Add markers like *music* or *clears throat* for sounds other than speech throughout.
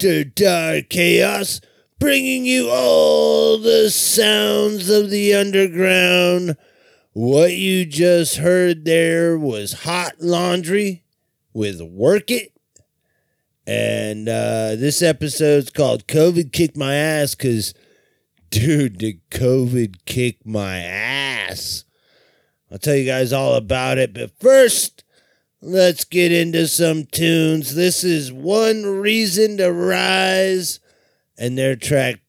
Dr. Dar Chaos, bringing you all the sounds of the underground. What you just heard there was Hot Laundry with Work It. And uh, this episode's called COVID Kicked My Ass because, dude, did COVID kick my ass? I'll tell you guys all about it. But first, let's get into some tunes. This is One Reason to Rise and their track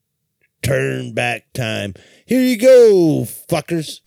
Turn Back Time. Here you go, fuckers.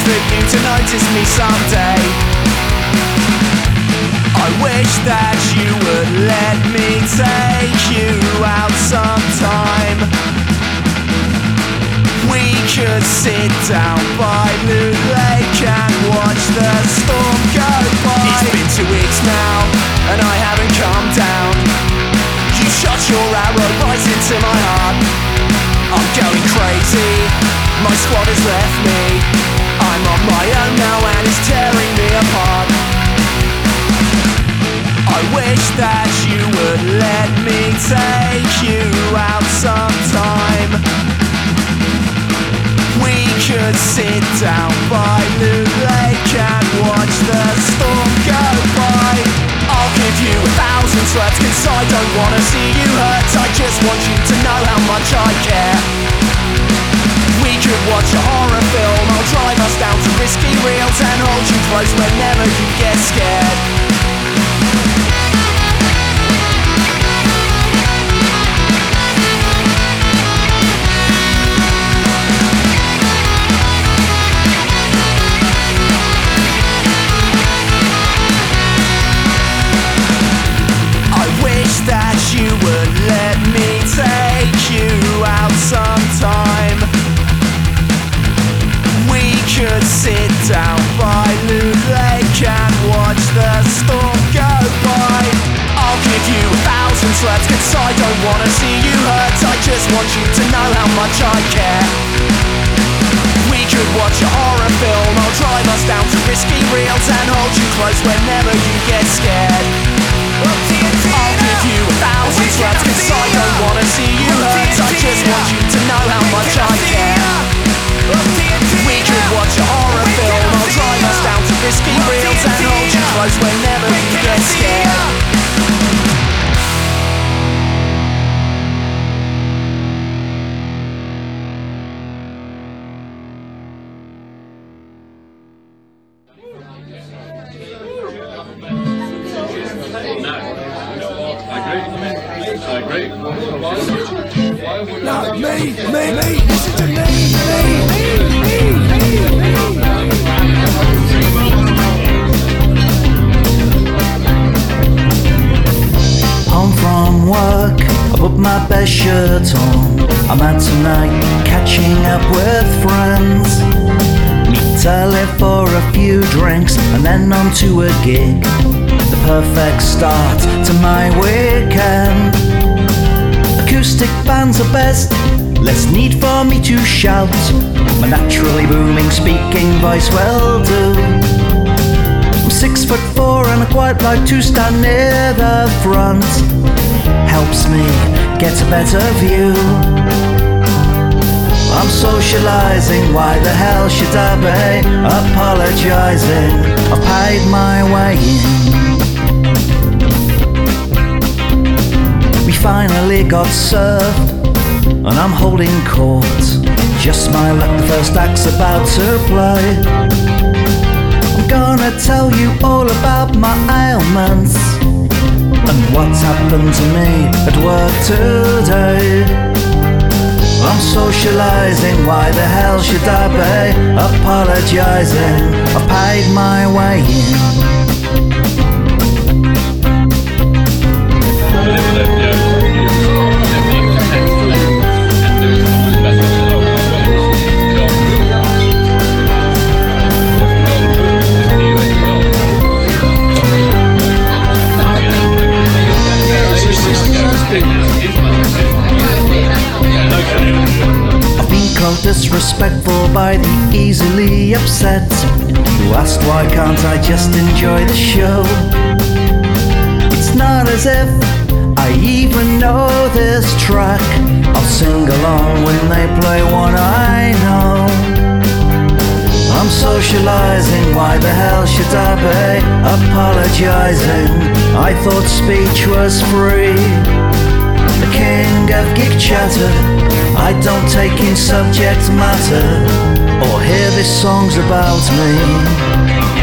You to notice me someday? I wish that you would let me take you out sometime. We could sit down by Loot Lake and watch the storm go by. It's been two weeks now, and I haven't come down. You shot your arrow right into my heart. I'm going crazy, my squad has left me. I'm on my own now, and it's tearing me apart. I wish that you would let me take you out sometime. Could sit down by Loot Lake and watch the storm go by. I'll give you a thousand threats cause I don't wanna see you hurt. I just want you to know how much I care. We could watch a horror film. I'll drive us down to risky reels and hold you close whenever you get scared. Sit down by Loot Lake and watch the storm go by. I'll give you a thousand slaps cause I don't wanna see you hurt. I just want you to know how much I care. We could watch a horror film. I'll drive us down to risky reels and hold you close whenever you get scared. I'll give you a thousand slaps cause I don't wanna see you hurt. I just want you to know how much I care. We could watch a horror film. I'll drive us down to risky reels and hold you close whenever you get scared. Me, me. Home from work, I put my best shirt on. I'm out tonight, catching up with friends. Meet early for a few drinks and then on to a gig. Perfect start to my weekend. Acoustic bands are best, less need for me to shout. My naturally booming speaking voice will do. I'm six foot four and I quite like to stand near the front. Helps me get a better view. I'm socializing, why the hell should I be apologizing? I've paid my way in. Finally got served, and I'm holding court. Just my luck, the first act's about to play. I'm gonna tell you all about my ailments and what's happened to me at work today. I'm socializing, why the hell should I be apologizing? I've paid my way in. Called disrespectful by the easily upset. Who asked why can't I just enjoy the show? It's not as if I even know this track. I'll sing along when they play one I know. I'm socializing, why the hell should I be apologizing? I thought speech was free. The king of geek chatter. I don't take in subject matter or hear this song's about me.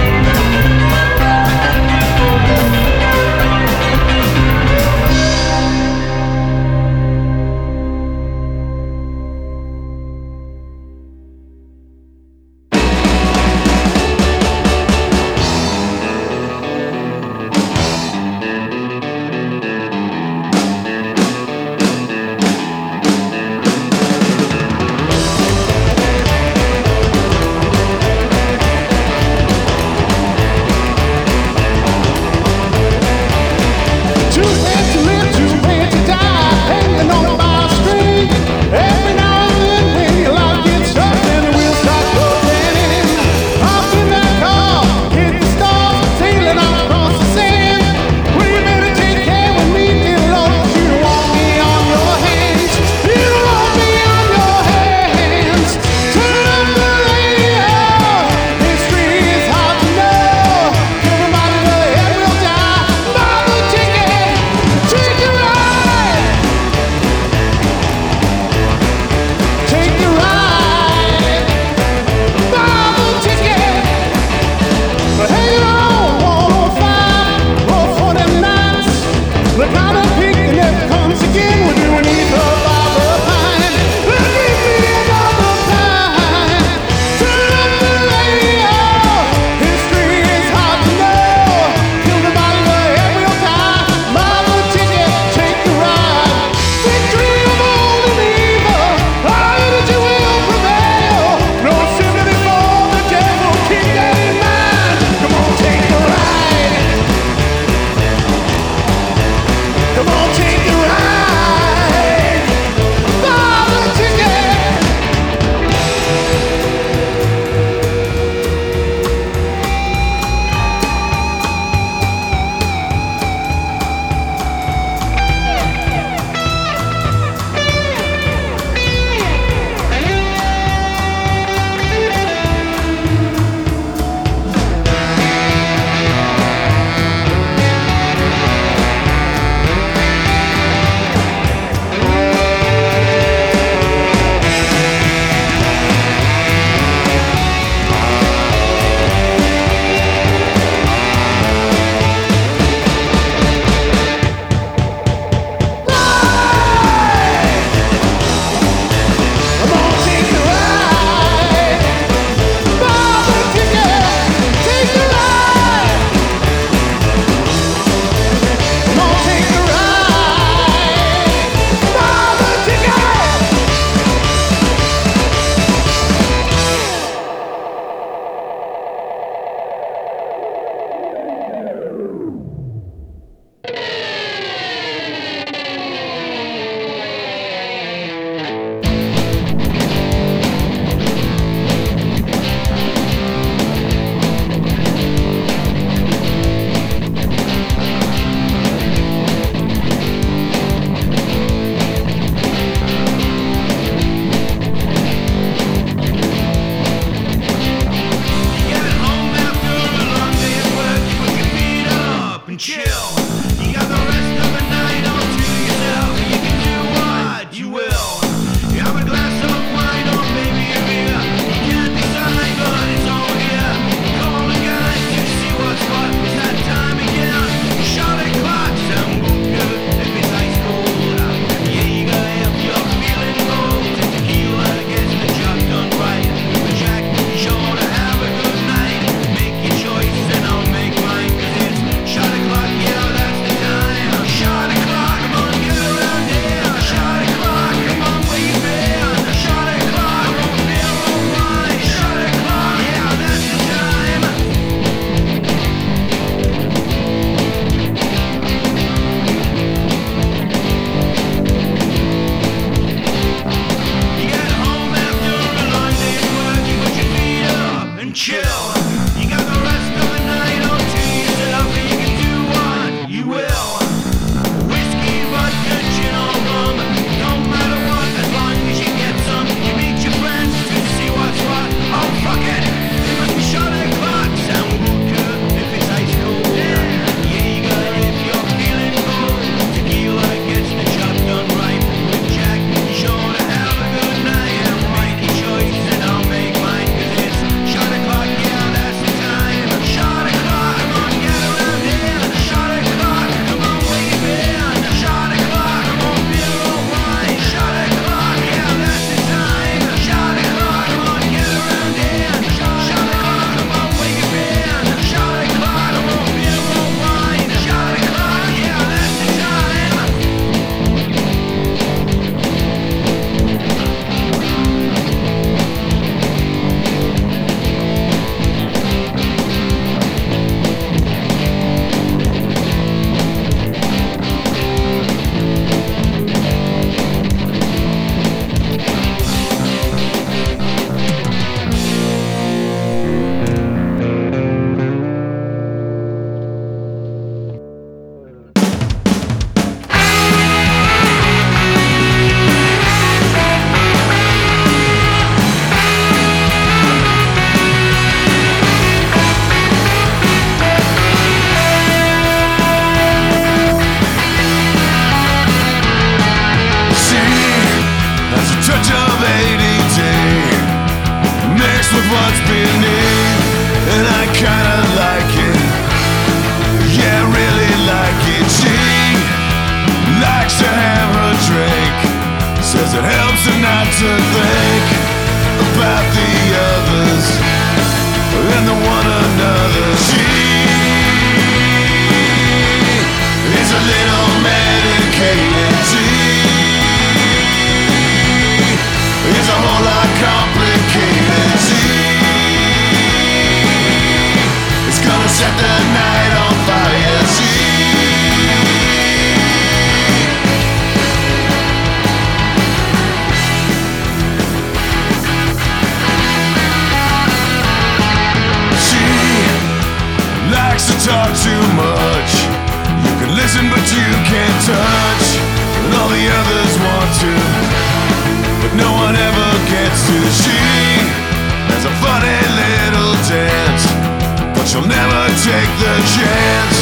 So never take the chance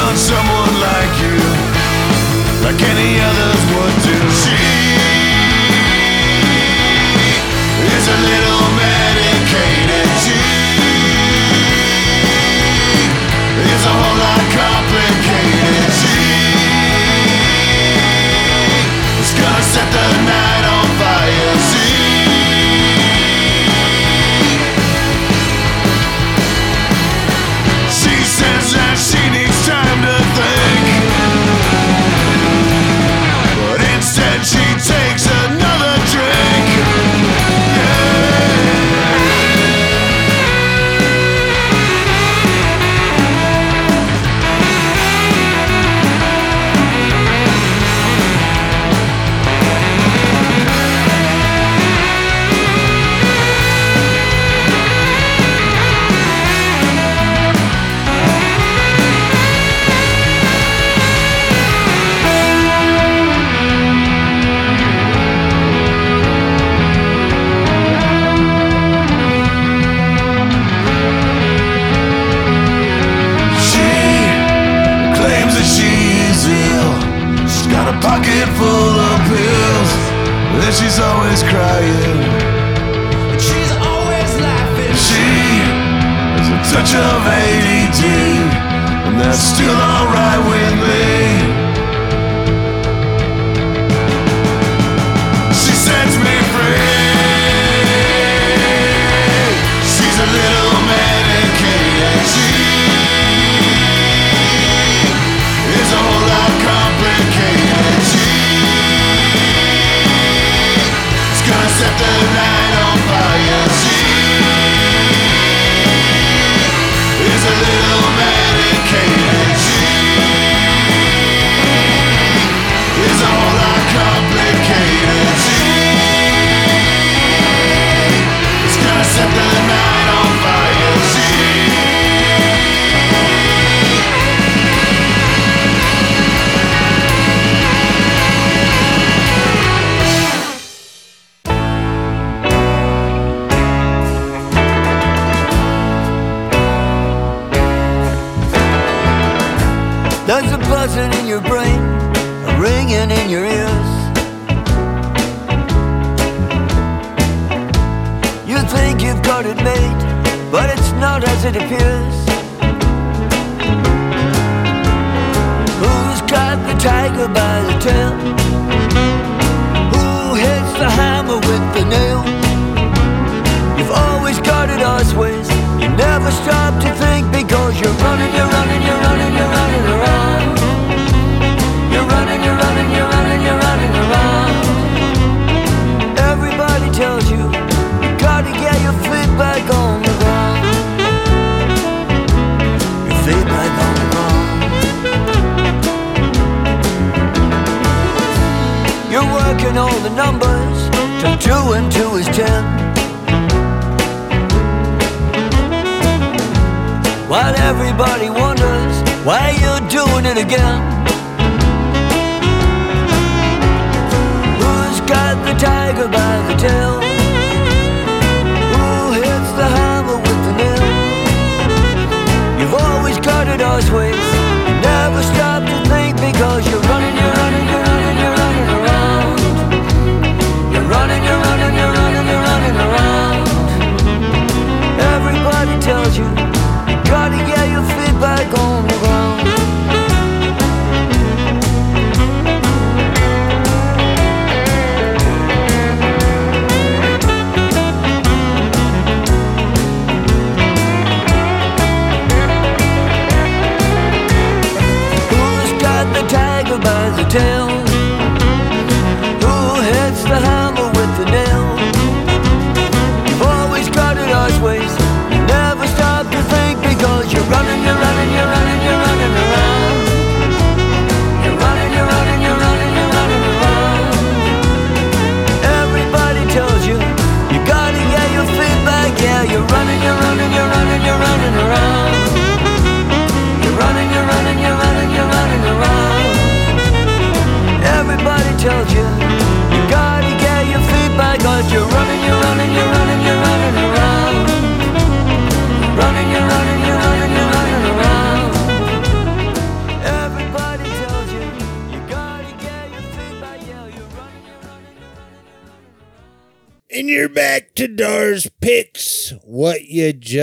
on someone like you, like any others would.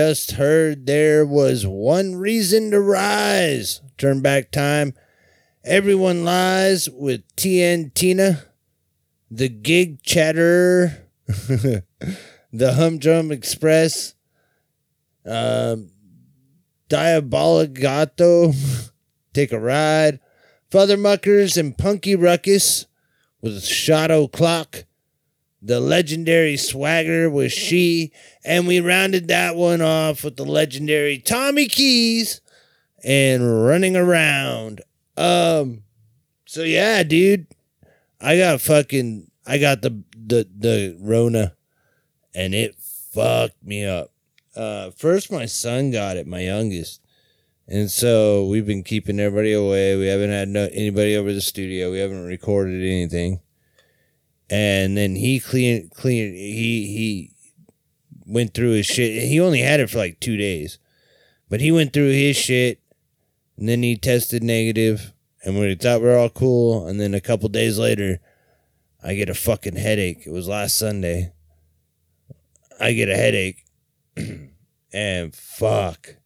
Just heard there was One Reason to Rise. Turn back time. Everyone Lies with TN Tina. The Gig Chatterer. *laughs* the Humdrum Express. Um, Diaboligato. *laughs* Take a Ride. Father Muckers and Punky Ruckus with Shot O'Clock. The legendary Swagger was she. And we rounded that one off with the legendary Tommy Keys and Running Around. Um, so yeah, dude, I got fucking, I got the, the, the Rona and it fucked me up. Uh, first my son got it, my youngest. And so we've been keeping everybody away. We haven't had no, anybody over the studio. We haven't recorded anything. And then he clean clean he he went through his shit. He only had it for like 2 days. But he went through his shit and then he tested negative and we thought we are all cool and then a couple days later I get a fucking headache. It was last Sunday. I get a headache *clears throat* and fuck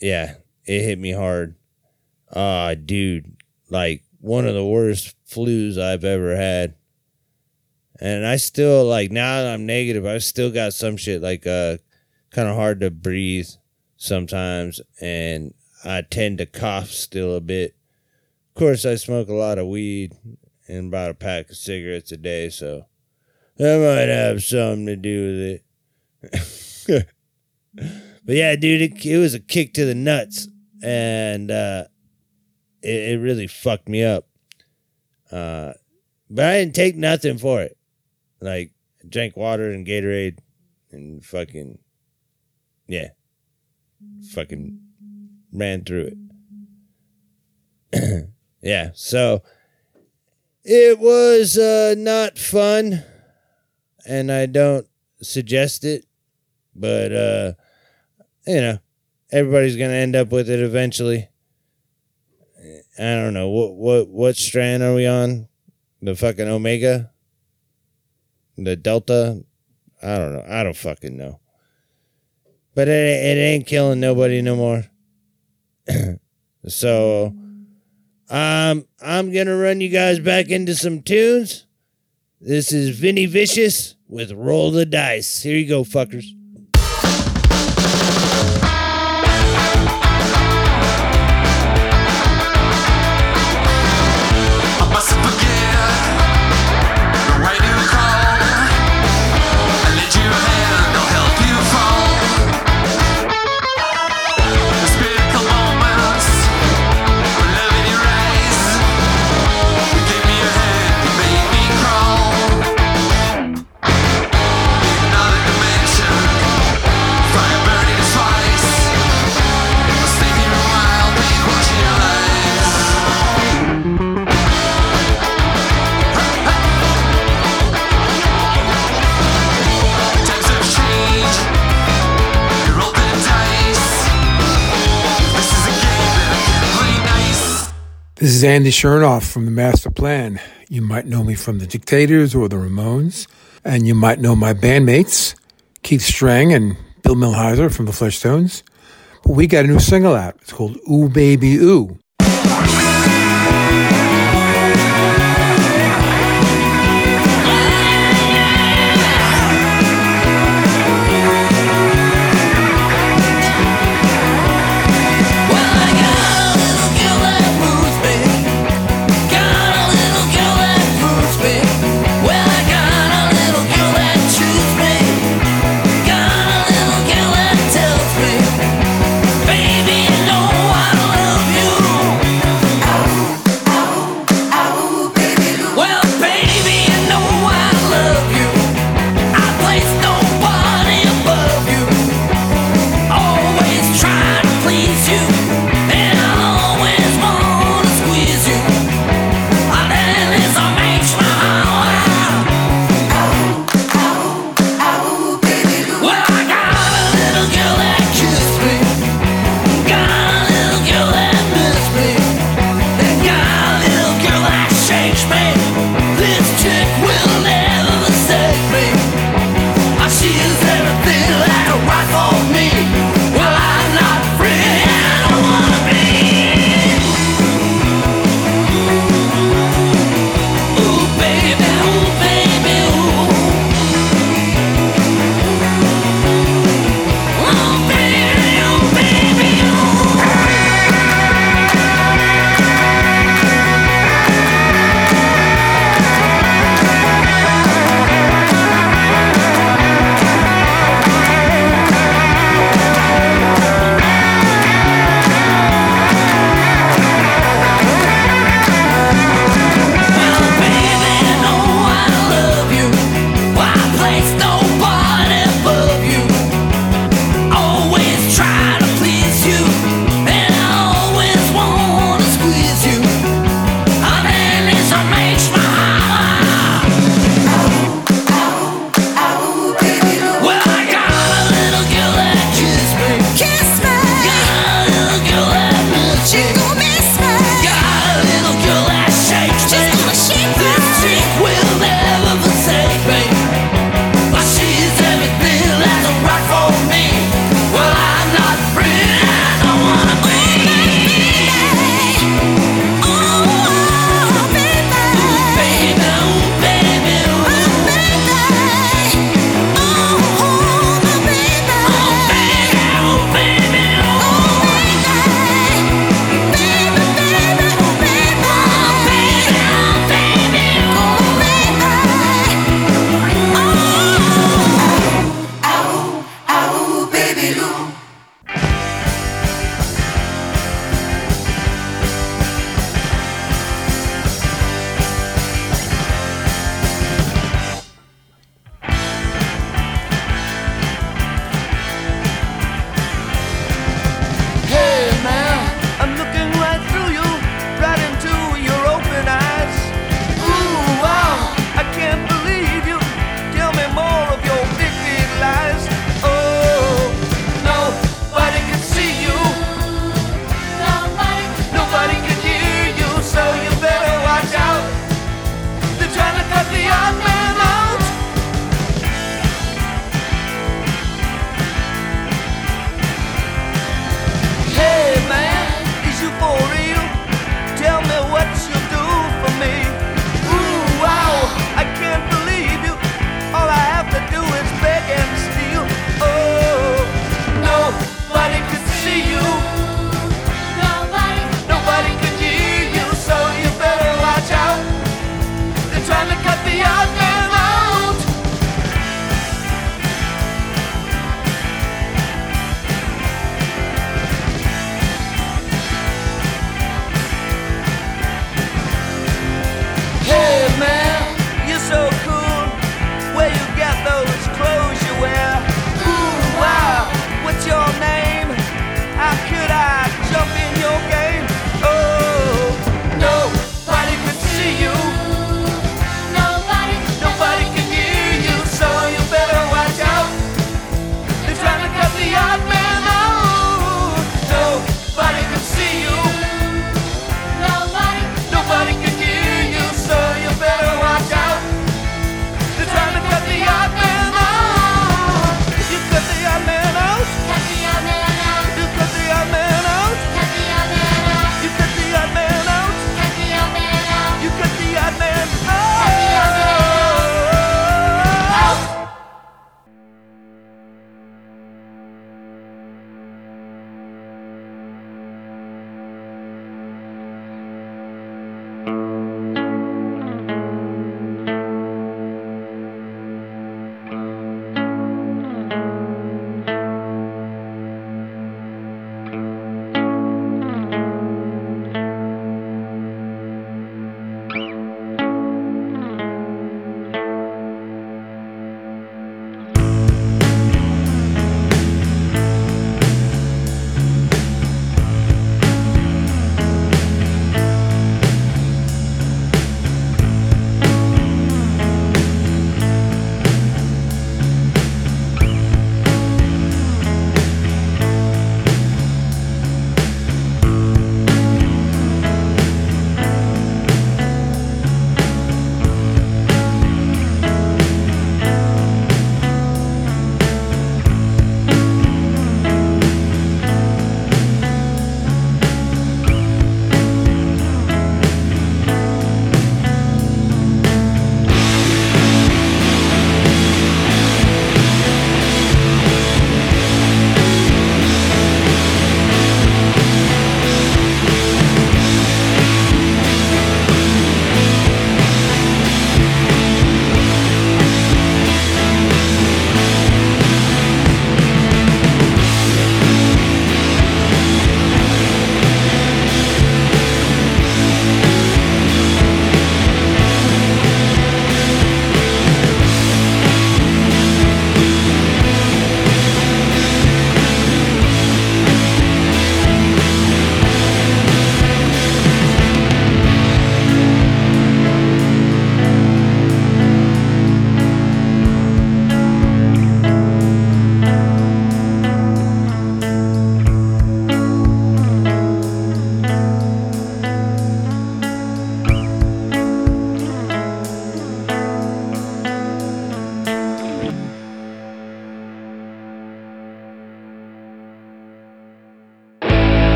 yeah, it hit me hard. Ah, dude, like one of the worst flus I've ever had. And I still like now that I'm negative, I've still got some shit like uh kind of hard to breathe sometimes and I tend to cough still a bit. Of course, I smoke a lot of weed and about a pack of cigarettes a day, so that might have something to do with it. *laughs* But yeah, dude, it, it was a kick to the nuts, and uh, it, it really fucked me up. Uh, but I didn't take nothing for it. Like drank water and Gatorade, and fucking yeah, fucking ran through it. *clears throat* yeah, so it was uh, not fun, and I don't suggest it, but uh you know, everybody's gonna end up with it eventually. I don't know what what what strand are we on? The fucking Omega, the Delta. I don't know. I don't fucking know. But it it ain't killing nobody no more. *clears throat* so, um, I'm gonna run you guys back into some tunes. This is Vinny Vicious with Roll the Dice. Here you go, fuckers. This is Andy Shernoff from The Master Plan. You might know me from The Dictators or The Ramones, and you might know my bandmates, Keith Streng and Bill Milhizer from The Fleshtones. But we got a new single out. It's called Ooh Baby Ooh.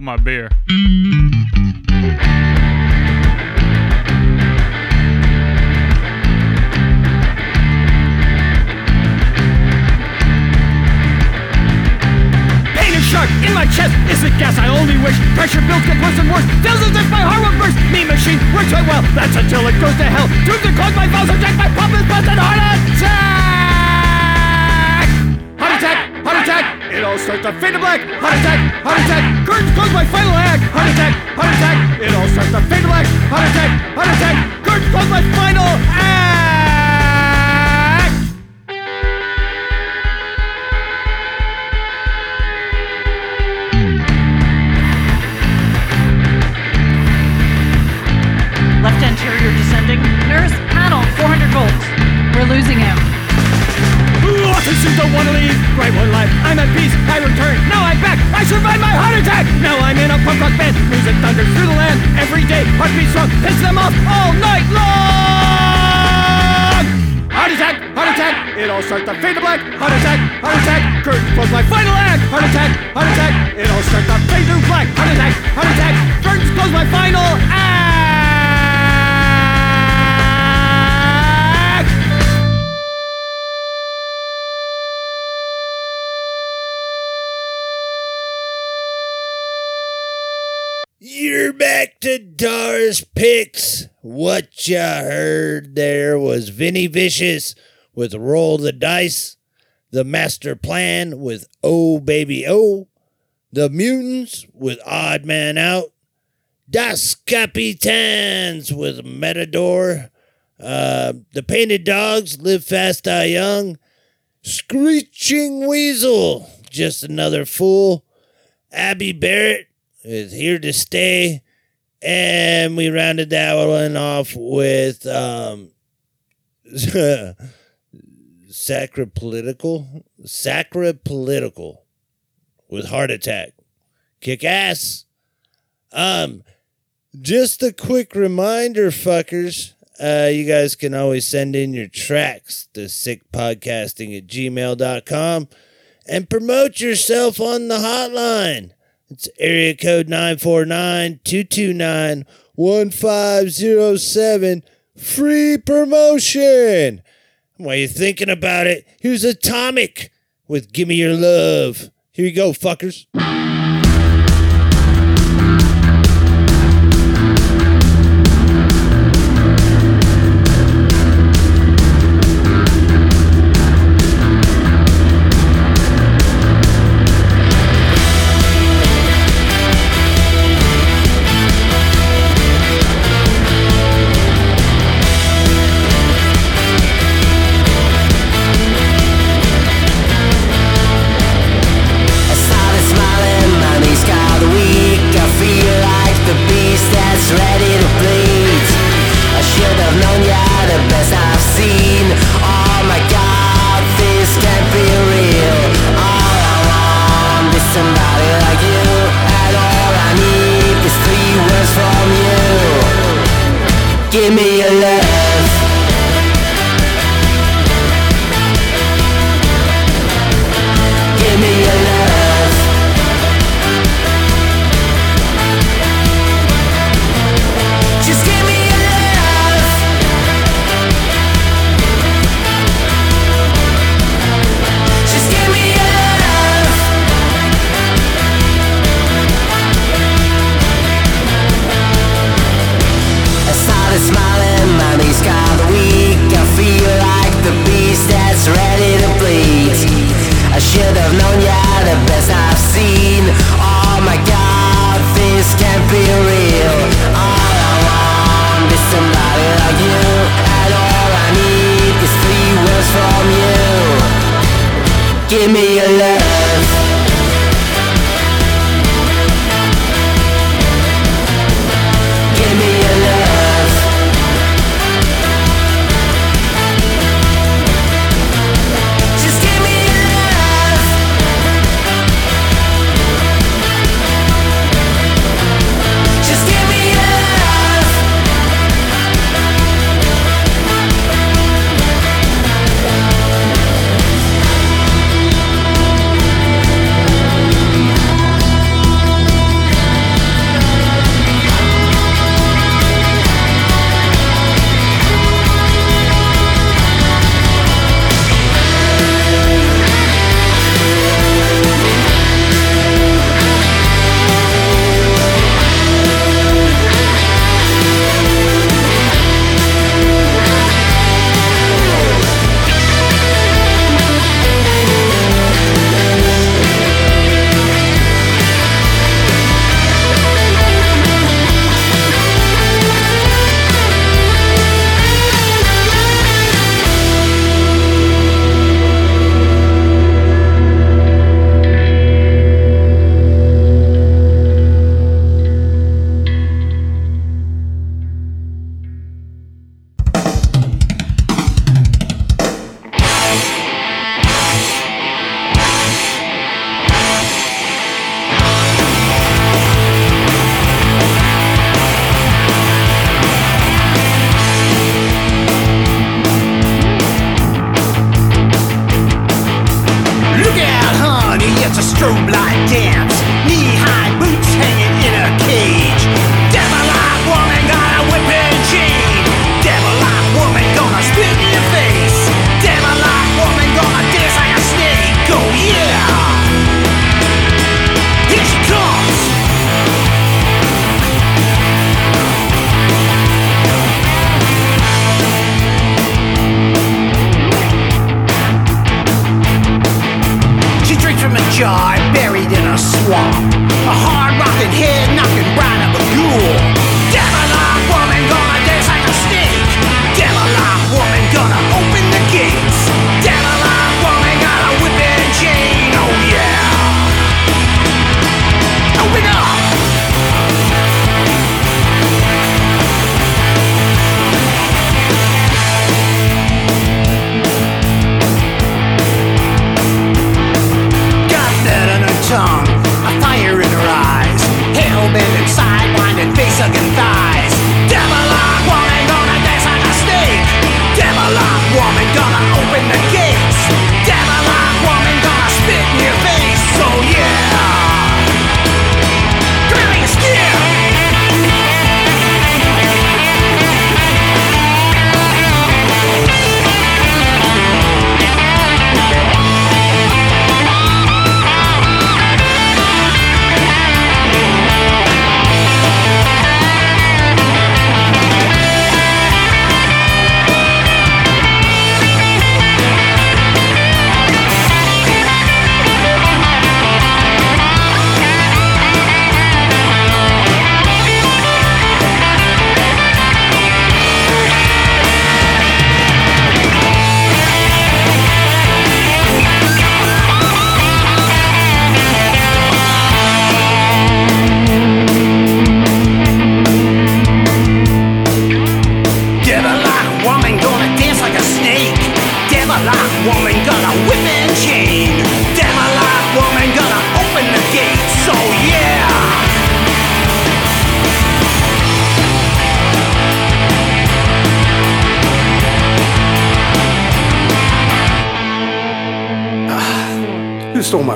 Hold my beer. In my chest is the gas I only wish. Pressure builds get worse and worse. Feels as if my heart will burst. Me machine works right well. That's until it goes to hell. Tubes and clog my valves attack my pump is busted. Heart attack! It all starts to fade to black. Heart attack! Heart attack! Curtains close my final act. Heart attack! Heart attack! It all starts to fade to black. Heart attack! Heart attack! Curtains close my final act. Left anterior descending. Nurse, panel, 400 volts. We're losing him. Officers don't want to leave. Right one life. I'm at peace. I return. Now I'm back. I survived my heart attack. Now I'm in a punk rock band. Music thunders through the land. Every day, heartbeat strong. Piss them off all night long. Heart attack. Heart attack. It all starts to fade to black. Heart attack. Heart attack. Curtain close my final act. Heart attack. Heart attack. It all starts to fade to black. Heart attack. Heart attack. Curtains close my final act. Back Dar's Picks. What you heard there was Vinny Vicious with Roll the Dice, The Master Plan with Oh Baby Oh, The Mutants with Odd Man Out, Das Capitans with Matador, uh, The Painted Dogs, Live Fast Die Young, Screeching Weasel, Just Another Fool, Abby Barrett is here to stay. And we rounded that one off with um *laughs* sacripolitical sacripolitical with heart attack. Kick ass. Um just a quick reminder, fuckers. Uh, you guys can always send in your tracks to sickpodcasting at gmail.com and promote yourself on the hotline. It's area code 949-229-1507. Free promotion. While you're thinking about it, here's Atomic with Gimme Your Love. Here you go, fuckers.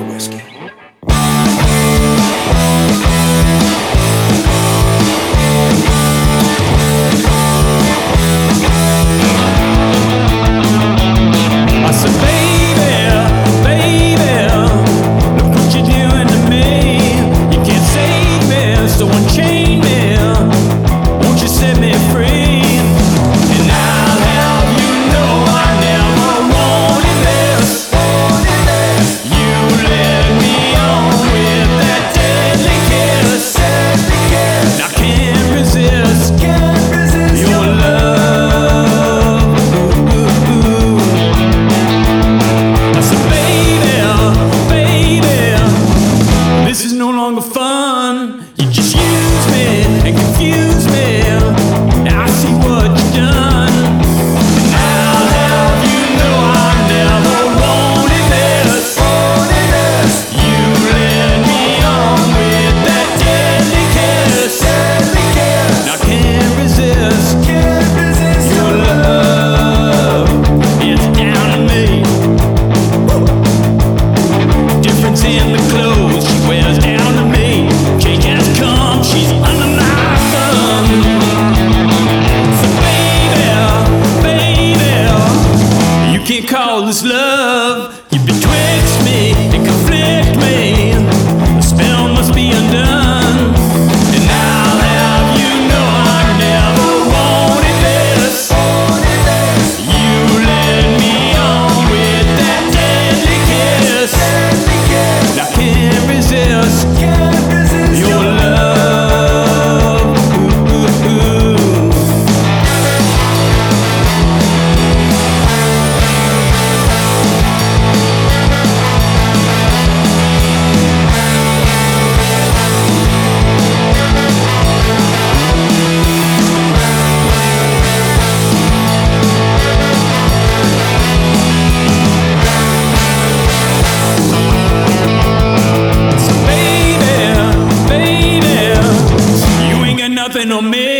Whiskey?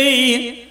Baby.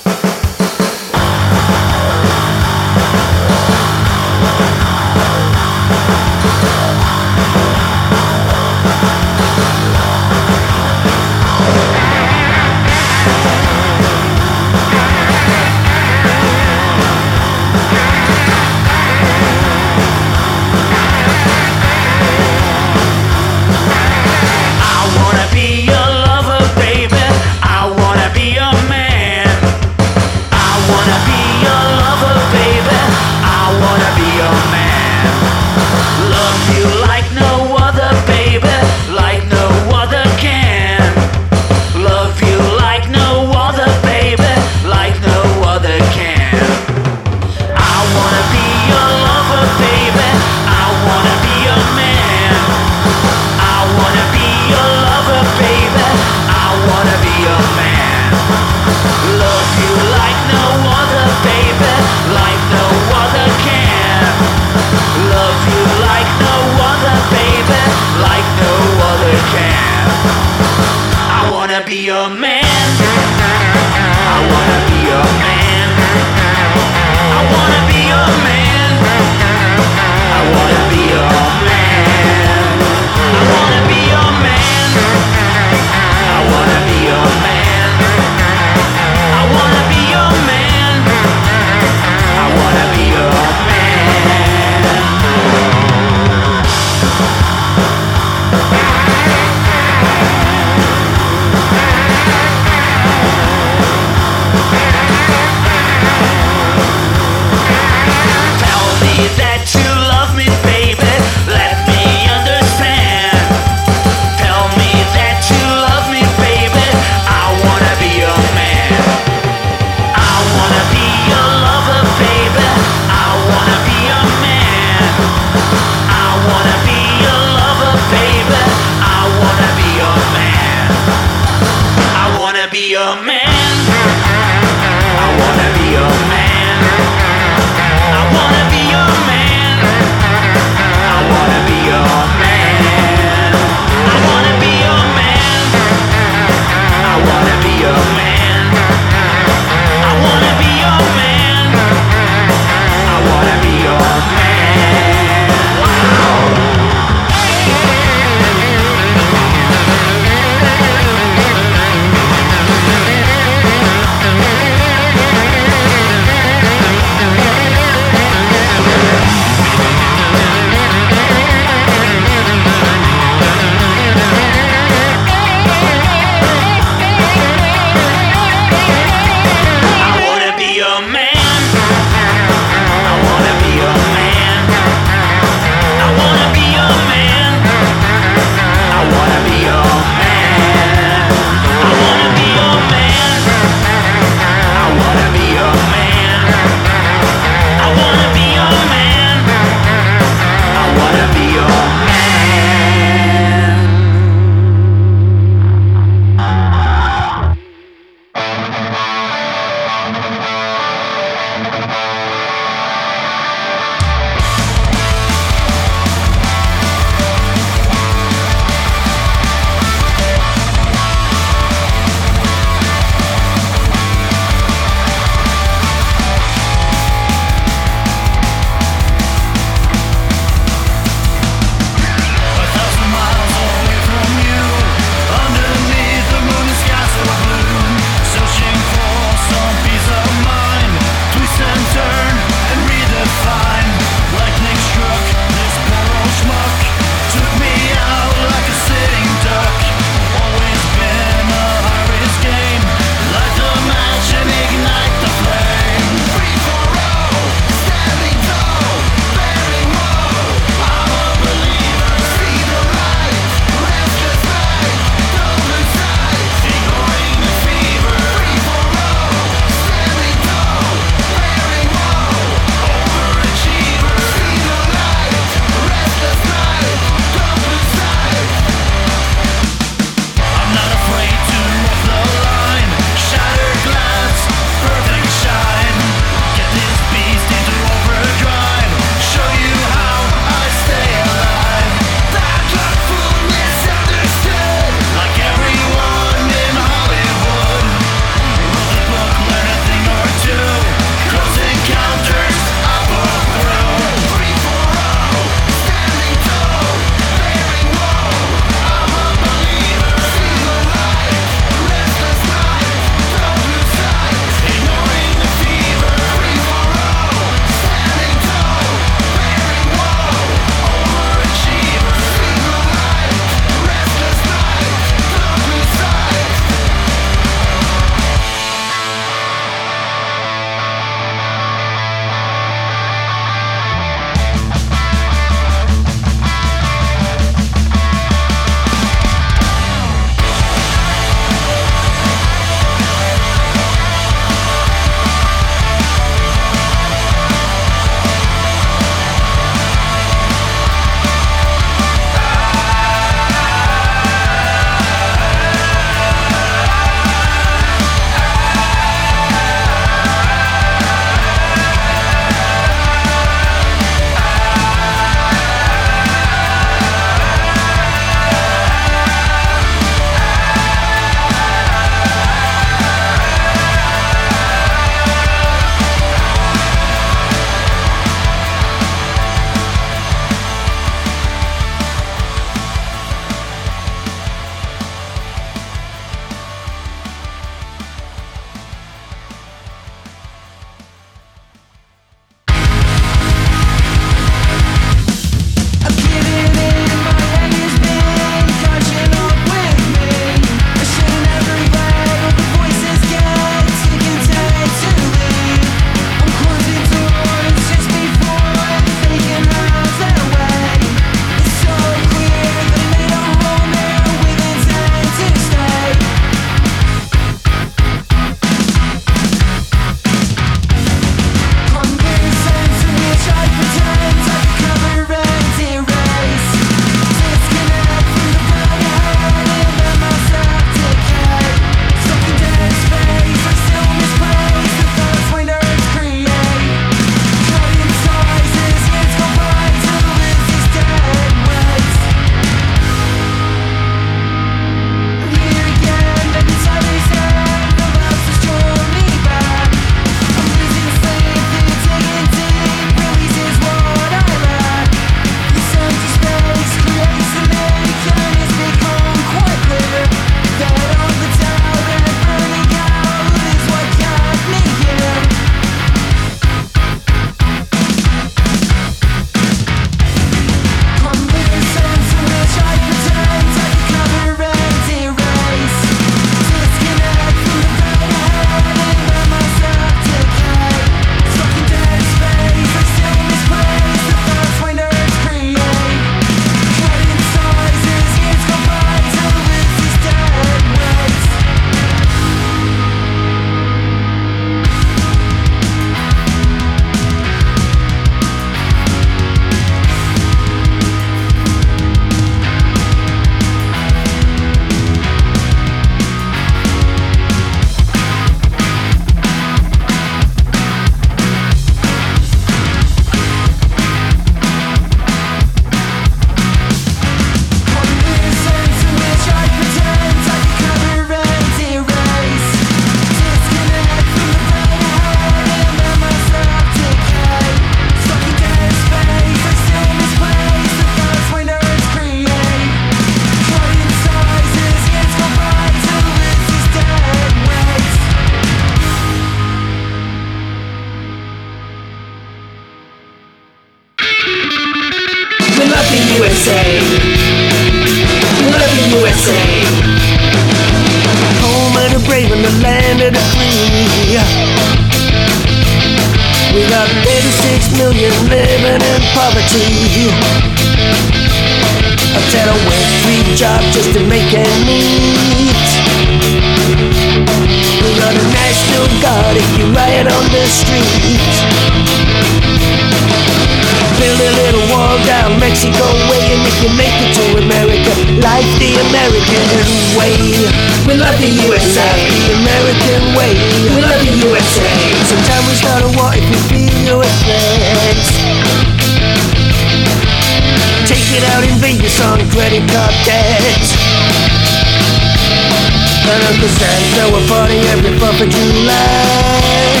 4th of July.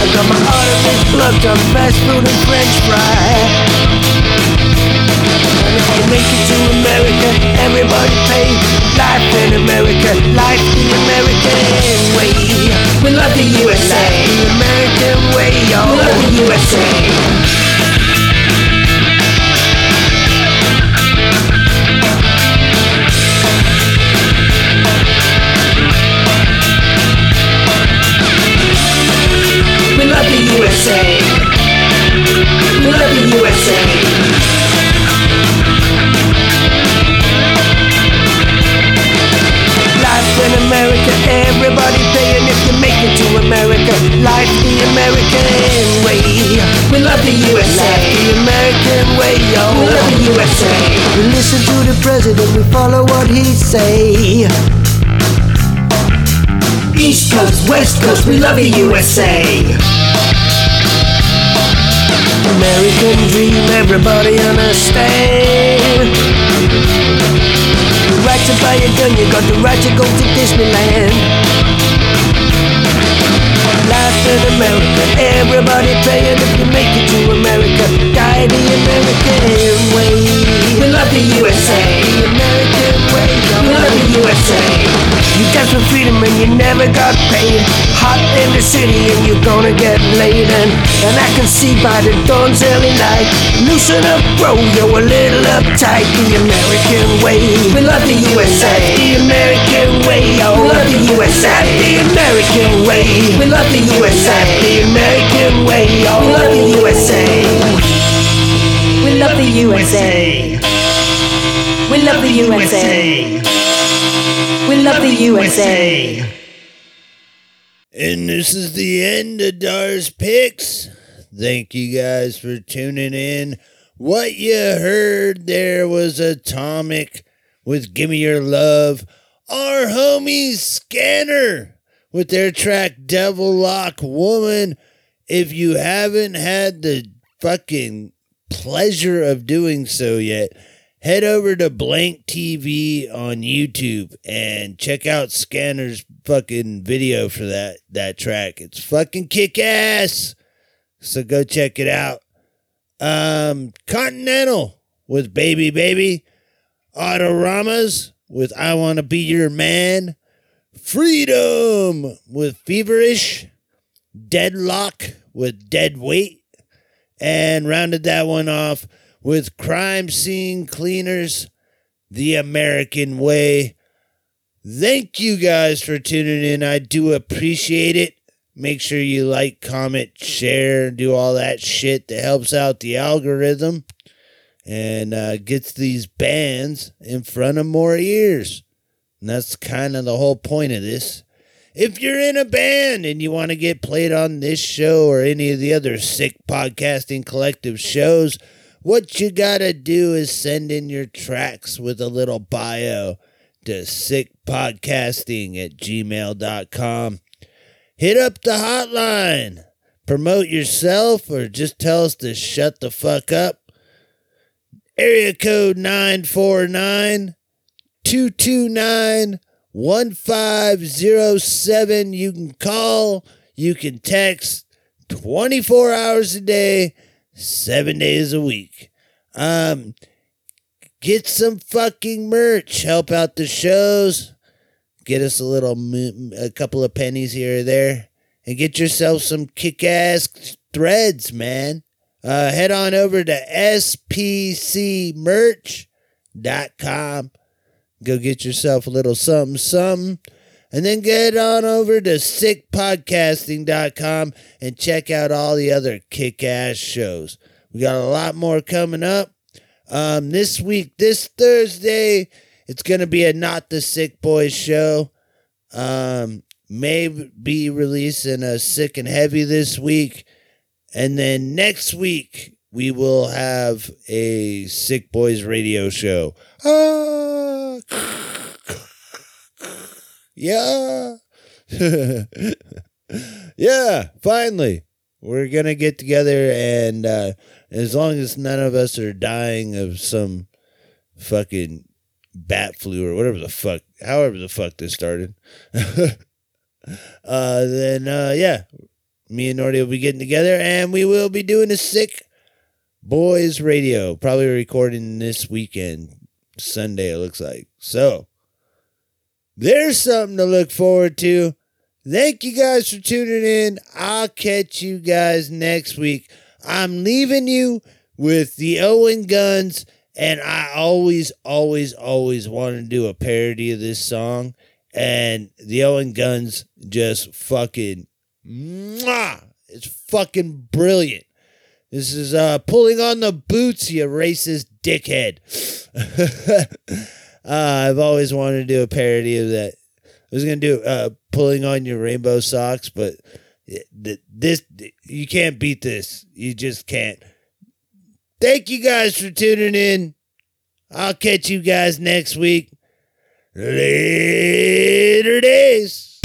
I got my arteries plugged on fast food and french fry. And if you make it to America, everybody pay. Life in America, life the American way. We love the USA, the American way, yo. We love the USA. USA. We love the USA. Life in America, everybody paying if you make it to America. Life the American way. We love the USA. Life the American way, yo. We love the USA. We listen to the president, we follow what he say. East Coast, West Coast, we love the USA. American dream, everybody understand. The right to buy a gun, you got the right to go to Disneyland. Life in America, everybody paying if you make it to America. Die the American way. We love the USA. The American way. We love the USA. You got for freedom and you never got paid. Hot in the city and you're gonna get laid. And, and I can see by the dawn's early light. Loosen up, bro, you're a little uptight. The American way. We love the USA. The American way. Oh, we love the USA. The American way. We love the USA. The American way. Oh, we love the USA. We love the USA. We love the USA. We love the USA. And this is the end of Dar's Picks. Thank you guys for tuning in. What you heard there was Atomic with Gimme Your Love. Our homies Scanner with their track Devil Lock Woman. If you haven't had the fucking pleasure of doing so yet, head over to Blank TV on YouTube and check out Scanner's fucking video for that that track. It's fucking kick ass. So go check it out. Um Continental with Baby Baby. Autoramas with I Wanna Be Your Man. Freedom with Feverish. Deadlock with Dead Weight. And rounded that one off with Crime Scene Cleaners, The American Way. Thank you guys for tuning in. I do appreciate it. Make sure you like, comment, share, do all that shit that helps out the algorithm and uh, gets these bands in front of more ears. And that's kind of the whole point of this. If you're in a band and you want to get played on this show or any of the other sick podcasting collective shows, what you got to do is send in your tracks with a little bio to sickpodcasting at gmail.com. Hit up the hotline. Promote yourself or just tell us to shut the fuck up. Area code 949 229 1507. You can call, you can text 24 hours a day, seven days a week. Um, get some fucking merch. Help out the shows. Get us a little, a couple of pennies here or there, and get yourself some kick-ass threads, man. uh, head on over to spcmerch.com. Go get yourself a little something, something. And then get on over to sickpodcasting.com and check out all the other kick ass shows. We got a lot more coming up. Um, this week, this Thursday, it's going to be a Not the Sick Boys show. Um, may be releasing a Sick and Heavy this week. And then next week, we will have a Sick Boys radio show. Ah, yeah. *laughs* yeah, finally. We're going to get together, and uh, as long as none of us are dying of some fucking bat flu or whatever the fuck, however the fuck this started, *laughs* uh, then uh, yeah, me and Nordy will be getting together, and we will be doing a sick boys radio, probably recording this weekend, Sunday. It looks like so. There's something to look forward to. Thank you guys for tuning in. I'll catch you guys next week. I'm leaving you with the Owen Guns, and I always, always, always want to do a parody of this song. And the Owen Guns just fucking, mwah, it's fucking brilliant. This is uh pulling on the boots, you racist dickhead. *laughs* uh, I've always wanted to do a parody of that. I was gonna do uh pulling on your rainbow socks, but th- this you can't beat this. You just can't. Thank you guys for tuning in. I'll catch you guys next week. Later days.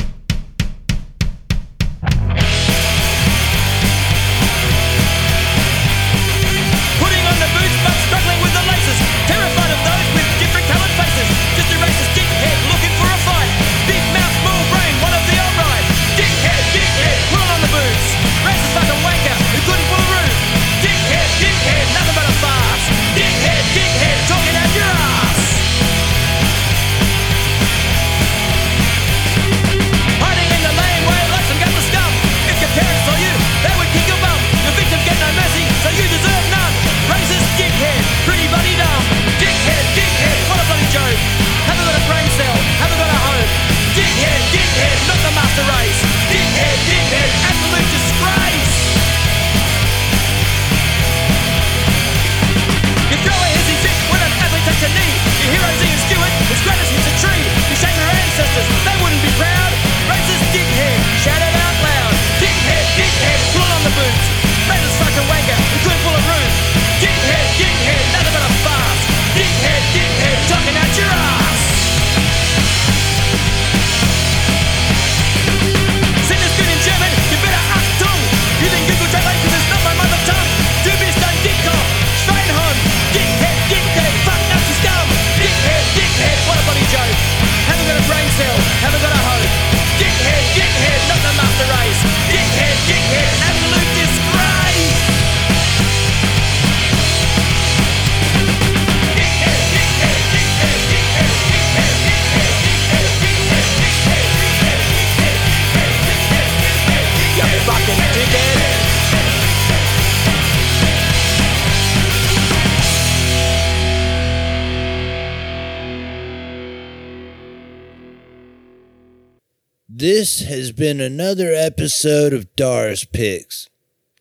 This has been another episode of Dars Picks.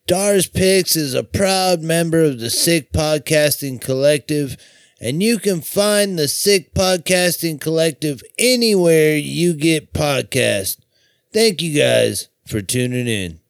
Dars Picks is a proud member of the Sick Podcasting Collective, and you can find the Sick Podcasting Collective anywhere you get podcasts. Thank you guys for tuning in.